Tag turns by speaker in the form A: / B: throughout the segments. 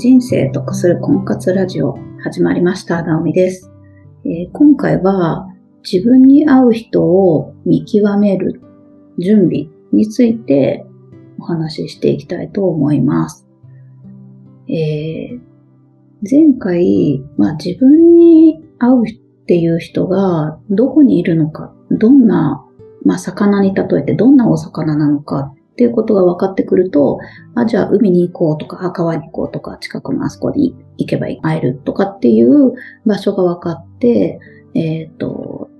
A: 人生得する婚活ラジオ始まりました。ナオミです、えー、今回は自分に合う人を見極める準備についてお話ししていきたいと思います。えー、前回、まあ、自分に合うっていう人がどこにいるのか、どんな、まあ、魚に例えてどんなお魚なのかっていうことが分かってくると、あ、じゃあ海に行こうとか、川に行こうとか、近くのあそこに行けば会えるとかっていう場所が分かって、えっ、ー、と、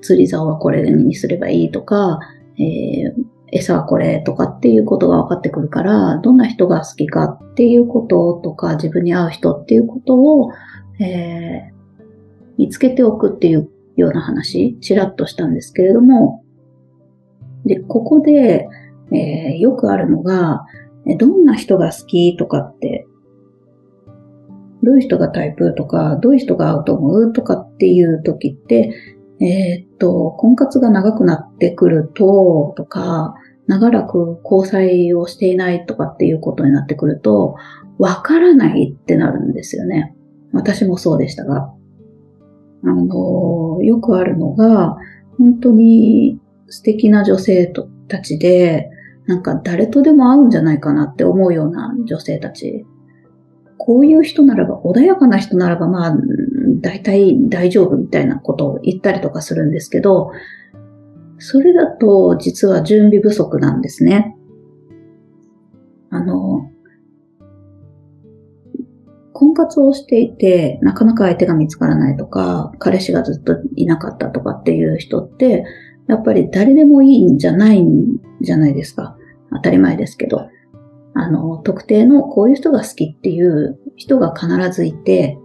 A: 釣り竿はこれにすればいいとか、えー、餌はこれとかっていうことが分かってくるから、どんな人が好きかっていうこととか、自分に合う人っていうことを、えー、見つけておくっていうような話、ちらっとしたんですけれども、で、ここで、えー、よくあるのが、どんな人が好きとかって、どういう人がタイプとか、どういう人が合うと思うとかっていう時って、えー、っと、婚活が長くなってくると、とか、長らく交際をしていないとかっていうことになってくると、わからないってなるんですよね。私もそうでしたが。あの、よくあるのが、本当に素敵な女性たちで、なんか誰とでも会うんじゃないかなって思うような女性たち。こういう人ならば、穏やかな人ならば、まあ、大体大丈夫みたいなことを言ったりとかするんですけど、それだと実は準備不足なんですね。あの、婚活をしていて、なかなか相手が見つからないとか、彼氏がずっといなかったとかっていう人って、やっぱり誰でもいいんじゃないんじゃないですか。当たり前ですけど。あの、特定のこういう人が好きっていう人が必ずいて、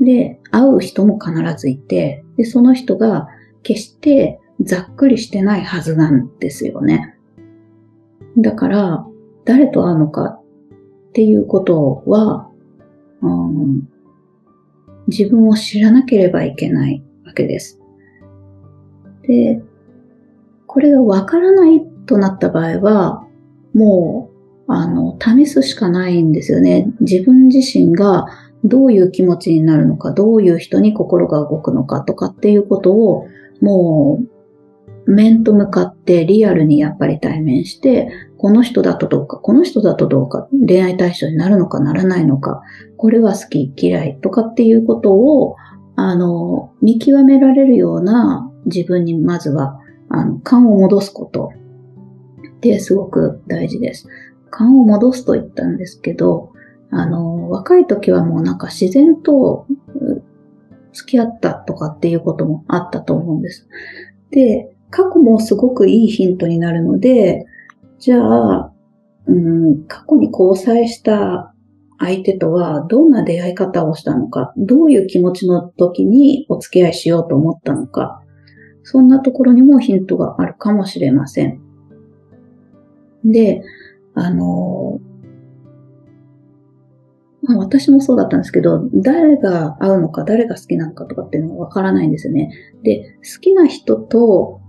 A: で、会う人も必ずいて、で、その人が決してざっくりしてないはずなんですよね。だから、誰と会うのかっていうことは、うん、自分を知らなければいけないわけです。で、これがわからないとなった場合は、もう、あの、試すしかないんですよね。自分自身がどういう気持ちになるのか、どういう人に心が動くのかとかっていうことを、もう、面と向かってリアルにやっぱり対面して、この人だとどうか、この人だとどうか、恋愛対象になるのかならないのか、これは好き嫌いとかっていうことを、あの、見極められるような自分にまずはあの、勘を戻すことってすごく大事です。勘を戻すと言ったんですけど、あの、若い時はもうなんか自然と付き合ったとかっていうこともあったと思うんです。で、過去もすごくいいヒントになるので、じゃあ、うん、過去に交際した相手とはどんな出会い方をしたのか、どういう気持ちの時にお付き合いしようと思ったのか、そんなところにもヒントがあるかもしれません。で、あの、まあ、私もそうだったんですけど、誰が会うのか、誰が好きなのかとかっていうのがわからないんですよね。で、好きな人と、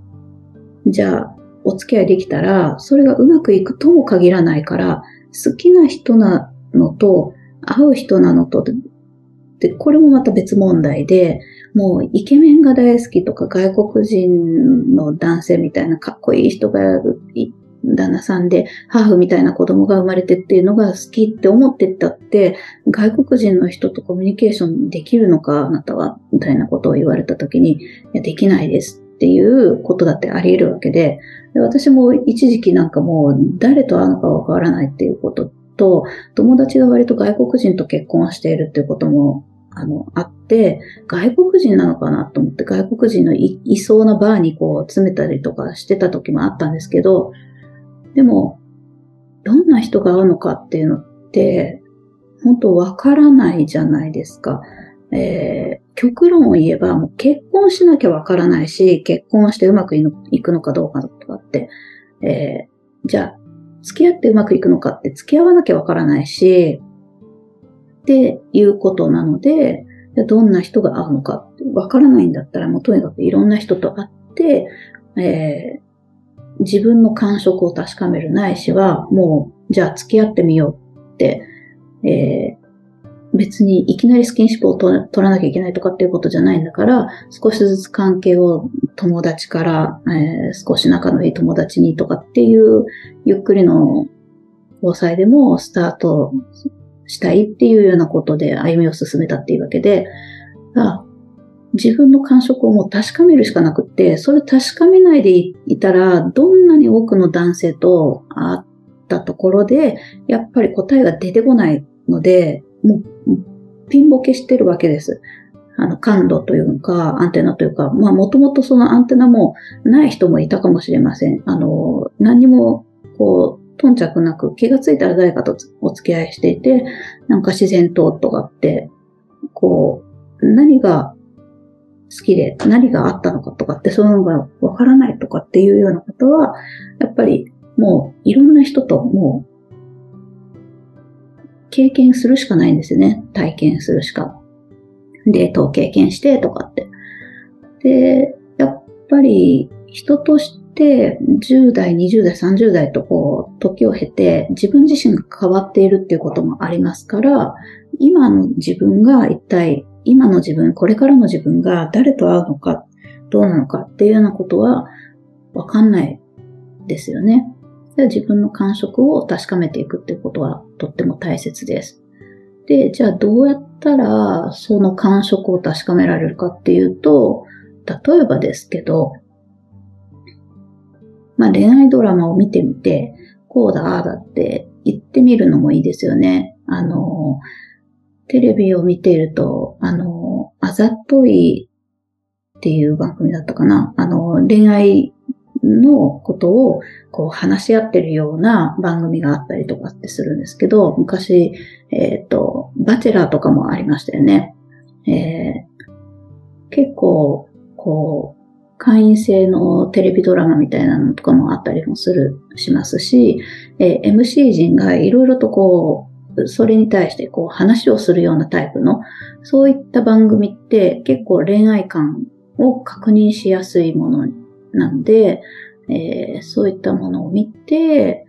A: じゃあ、お付き合いできたら、それがうまくいくとも限らないから、好きな人なのと、会う人なのと、で、これもまた別問題で、もうイケメンが大好きとか外国人の男性みたいなかっこいい人が旦那さんで、ハーフみたいな子供が生まれてっていうのが好きって思ってったって、外国人の人とコミュニケーションできるのか、あなたは、みたいなことを言われた時に、いや、できないですっていうことだってあり得るわけで、で私も一時期なんかもう誰と会うのかわからないっていうことと、友達が割と外国人と結婚しているっていうこともあの、あって、外国人なのかなと思って外国人のいいそうなバーにこう詰めたりとかしてた時もあったんですけど、でも、どんな人が会うのかっていうのって、本当わからないじゃないですか。えー、極論を言えば、もう結婚しなきゃわからないし、結婚してうまくいくのかどうかとかって、えー、じゃあ、付き合ってうまくいくのかって付き合わなきゃわからないし、っていうことなので、どんな人が会うのかわからないんだったら、もうとにかくいろんな人と会って、えー、自分の感触を確かめるないしは、もう、じゃあ付き合ってみようって、えー、別にいきなりスキンシップを取らなきゃいけないとかっていうことじゃないんだから、少しずつ関係を友達から、えー、少し仲のいい友達にとかっていう、ゆっくりの交際でもスタートしたいっていうようなことで歩みを進めたっていうわけで、自分の感触をもう確かめるしかなくって、それ確かめないでいたら、どんなに多くの男性と会ったところで、やっぱり答えが出てこないので、もう、ピンボケしてるわけです。あの、感度というか、アンテナというか、まあ、もともとそのアンテナもない人もいたかもしれません。あの、何も、こう、頓着なく気がついたら誰かとお付き合いしていて、なんか自然ととかって、こう、何が好きで何があったのかとかってそういうのがわからないとかっていうようなことは、やっぱりもういろんな人ともう経験するしかないんですよね。体験するしか。デートを経験してとかって。で、やっぱり人として10代、20代、30代とこう時を経て自分自身が変わっているっていうこともありますから、今の自分が一体今の自分、これからの自分が誰と会うのか、どうなのかっていうようなことはわかんないですよね。自分の感触を確かめていくってことはとっても大切です。で、じゃあどうやったらその感触を確かめられるかっていうと、例えばですけど、まあ恋愛ドラマを見てみて、こうだ、ああだって言ってみるのもいいですよね。あの、テレビを見ていると、あの、あざといっていう番組だったかな。あの、恋愛のことをこう話し合ってるような番組があったりとかってするんですけど、昔、えっ、ー、と、バチェラーとかもありましたよね。えー、結構、こう、会員制のテレビドラマみたいなのとかもあったりもする、しますし、えー、MC 陣がいろいろとこう、それに対してこう話をするようなタイプの、そういった番組って結構恋愛観を確認しやすいものなので、えー、そういったものを見て、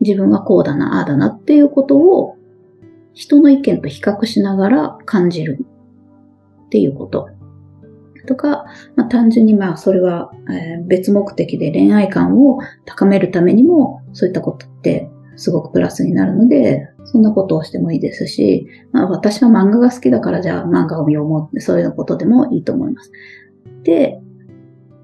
A: 自分はこうだな、ああだなっていうことを人の意見と比較しながら感じるっていうこと。とか、まあ、単純にまあそれは、別目的で恋愛観を高めるためにもそういったことってすごくプラスになるので、そんなことをしてもいいですし、まあ、私は漫画が好きだからじゃあ漫画を読もうってそういうことでもいいと思います。で、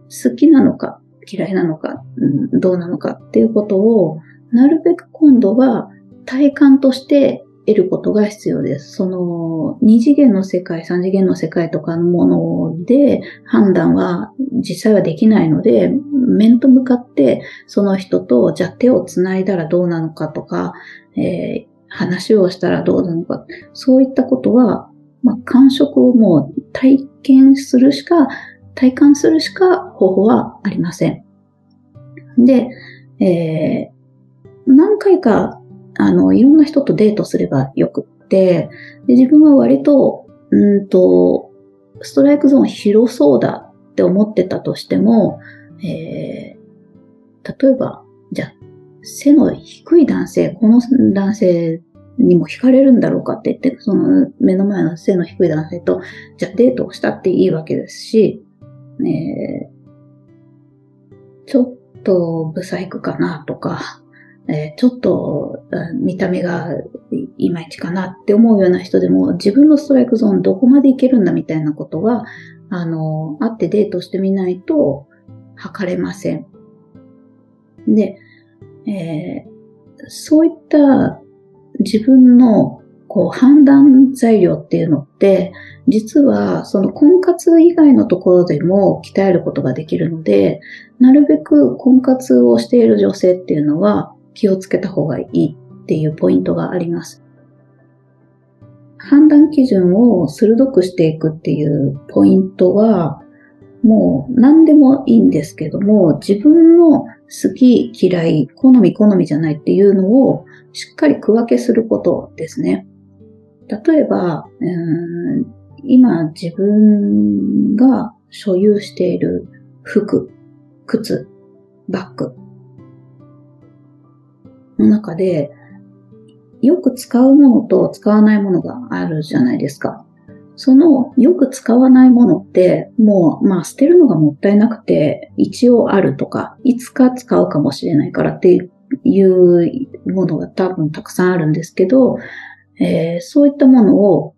A: 好きなのか嫌いなのか、うん、どうなのかっていうことを、なるべく今度は体感として得ることが必要です。その、二次元の世界、三次元の世界とかのもので判断は実際はできないので、面と向かってその人とじゃあ手を繋いだらどうなのかとか、えー、話をしたらどうなのか、そういったことは、まあ、感触をもう体験するしか、体感するしか方法はありません。で、えー、何回かあの、いろんな人とデートすればよくって、で自分は割と、うんと、ストライクゾーン広そうだって思ってたとしても、えー、例えば、じゃあ、背の低い男性、この男性にも惹かれるんだろうかって言って、その目の前の背の低い男性と、じゃあデートをしたっていいわけですし、えー、ちょっとブサイクかなとか、えー、ちょっと見た目がいまいちかなって思うような人でも自分のストライクゾーンどこまでいけるんだみたいなことは、あの、会ってデートしてみないと測れません。で、えー、そういった自分のこう判断材料っていうのって、実はその婚活以外のところでも鍛えることができるので、なるべく婚活をしている女性っていうのは、気をつけた方がいいっていうポイントがあります。判断基準を鋭くしていくっていうポイントは、もう何でもいいんですけども、自分の好き、嫌い、好み、好みじゃないっていうのをしっかり区分けすることですね。例えば、うん今自分が所有している服、靴、バッグの中で、よく使うものと使わないものがあるじゃないですか。そのよく使わないものって、もう、まあ捨てるのがもったいなくて、一応あるとか、いつか使うかもしれないからっていうものが多分たくさんあるんですけど、えー、そういったものを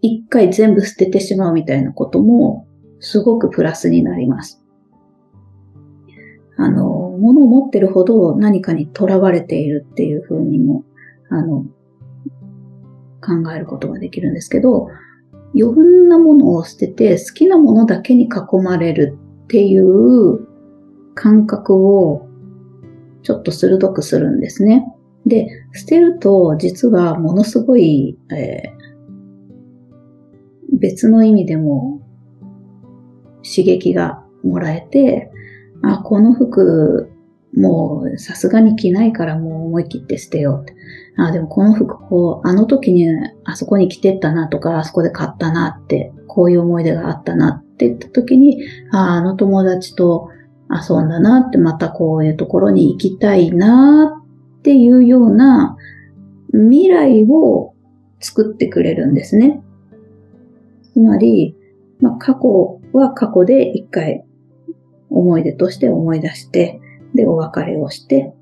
A: 一回全部捨ててしまうみたいなこともすごくプラスになります。あの、物を持ってるほど何かに囚われているっていうふうにも、あの、考えることができるんですけど、余分なものを捨てて好きなものだけに囲まれるっていう感覚をちょっと鋭くするんですね。で、捨てると実はものすごい、えー、別の意味でも刺激がもらえて、あ、この服もうさすがに着ないからもう思い切って捨てようって。あ、でもこの服こう、あの時にあそこに着てったなとか、あそこで買ったなって、こういう思い出があったなって言った時に、あ、あの友達と遊んだなって、またこういうところに行きたいなっていうような未来を作ってくれるんですね。つまり、まあ、過去は過去で一回思い出として思い出して、で、お別れをして、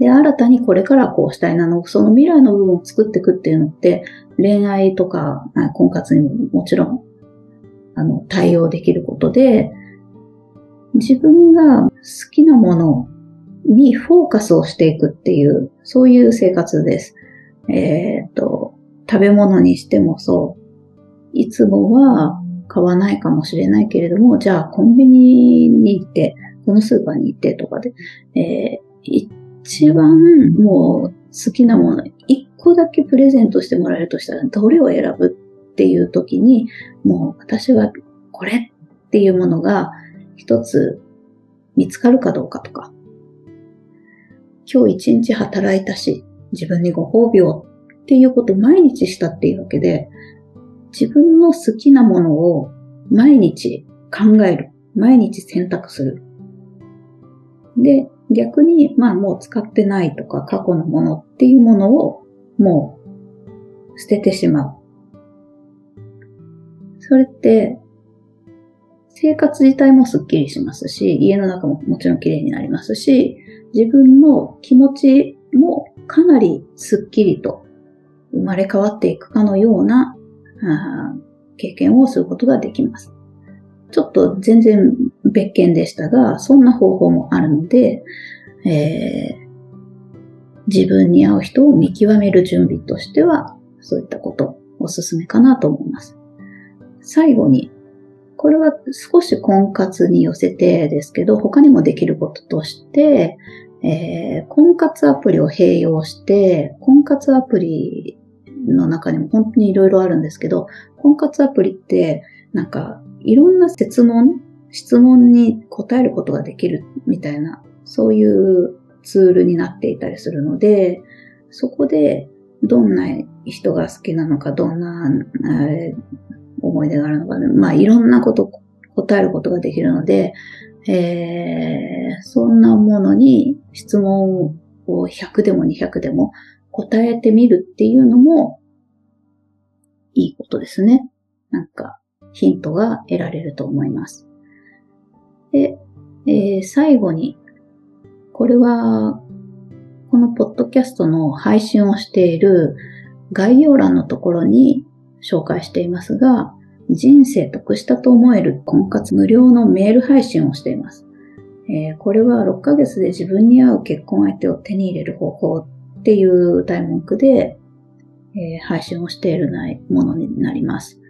A: で、新たにこれからこうしたいなの、その未来の部分を作っていくっていうのって、恋愛とか婚活にももちろん、あの、対応できることで、自分が好きなものにフォーカスをしていくっていう、そういう生活です。えっ、と、食べ物にしてもそう。いつもは買わないかもしれないけれども、じゃあコンビニに行って、このスーパーに行ってとかで、えー、一番もう好きなもの、一個だけプレゼントしてもらえるとしたら、どれを選ぶっていう時に、もう私はこれっていうものが一つ見つかるかどうかとか、今日一日働いたし、自分にご褒美をっていうことを毎日したっていうわけで、自分の好きなものを毎日考える。毎日選択する。で、逆に、まあもう使ってないとか過去のものっていうものをもう捨ててしまう。それって、生活自体もスッキリしますし、家の中ももちろん綺麗になりますし、自分の気持ちもかなりスッキリと生まれ変わっていくかのような経験をすることができます。ちょっと全然別件でしたが、そんな方法もあるので、えー、自分に合う人を見極める準備としては、そういったことおすすめかなと思います。最後に、これは少し婚活に寄せてですけど、他にもできることとして、えー、婚活アプリを併用して、婚活アプリの中にも本当にいろいろあるんですけど、婚活アプリってなんかいろんな質問、質問に答えることができるみたいな、そういうツールになっていたりするので、そこでどんな人が好きなのか、どんな、思い出があるのか、ねまあいろんなこと答えることができるので、えー、そんなものに質問を100でも200でも答えてみるっていうのもいいことですね。なんか、ヒントが得られると思います。で、えー、最後に、これは、このポッドキャストの配信をしている概要欄のところに紹介していますが、人生得したと思える婚活無料のメール配信をしています。えー、これは6ヶ月で自分に合う結婚相手を手に入れる方法っていう題目で、えー、配信をしているものになります。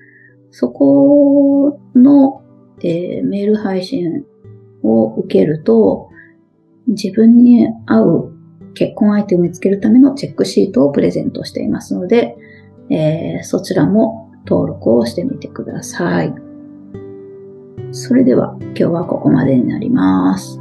A: そこの、えー、メール配信を受けると、自分に合う結婚相手を見つけるためのチェックシートをプレゼントしていますので、えー、そちらも登録をしてみてください。それでは今日はここまでになります。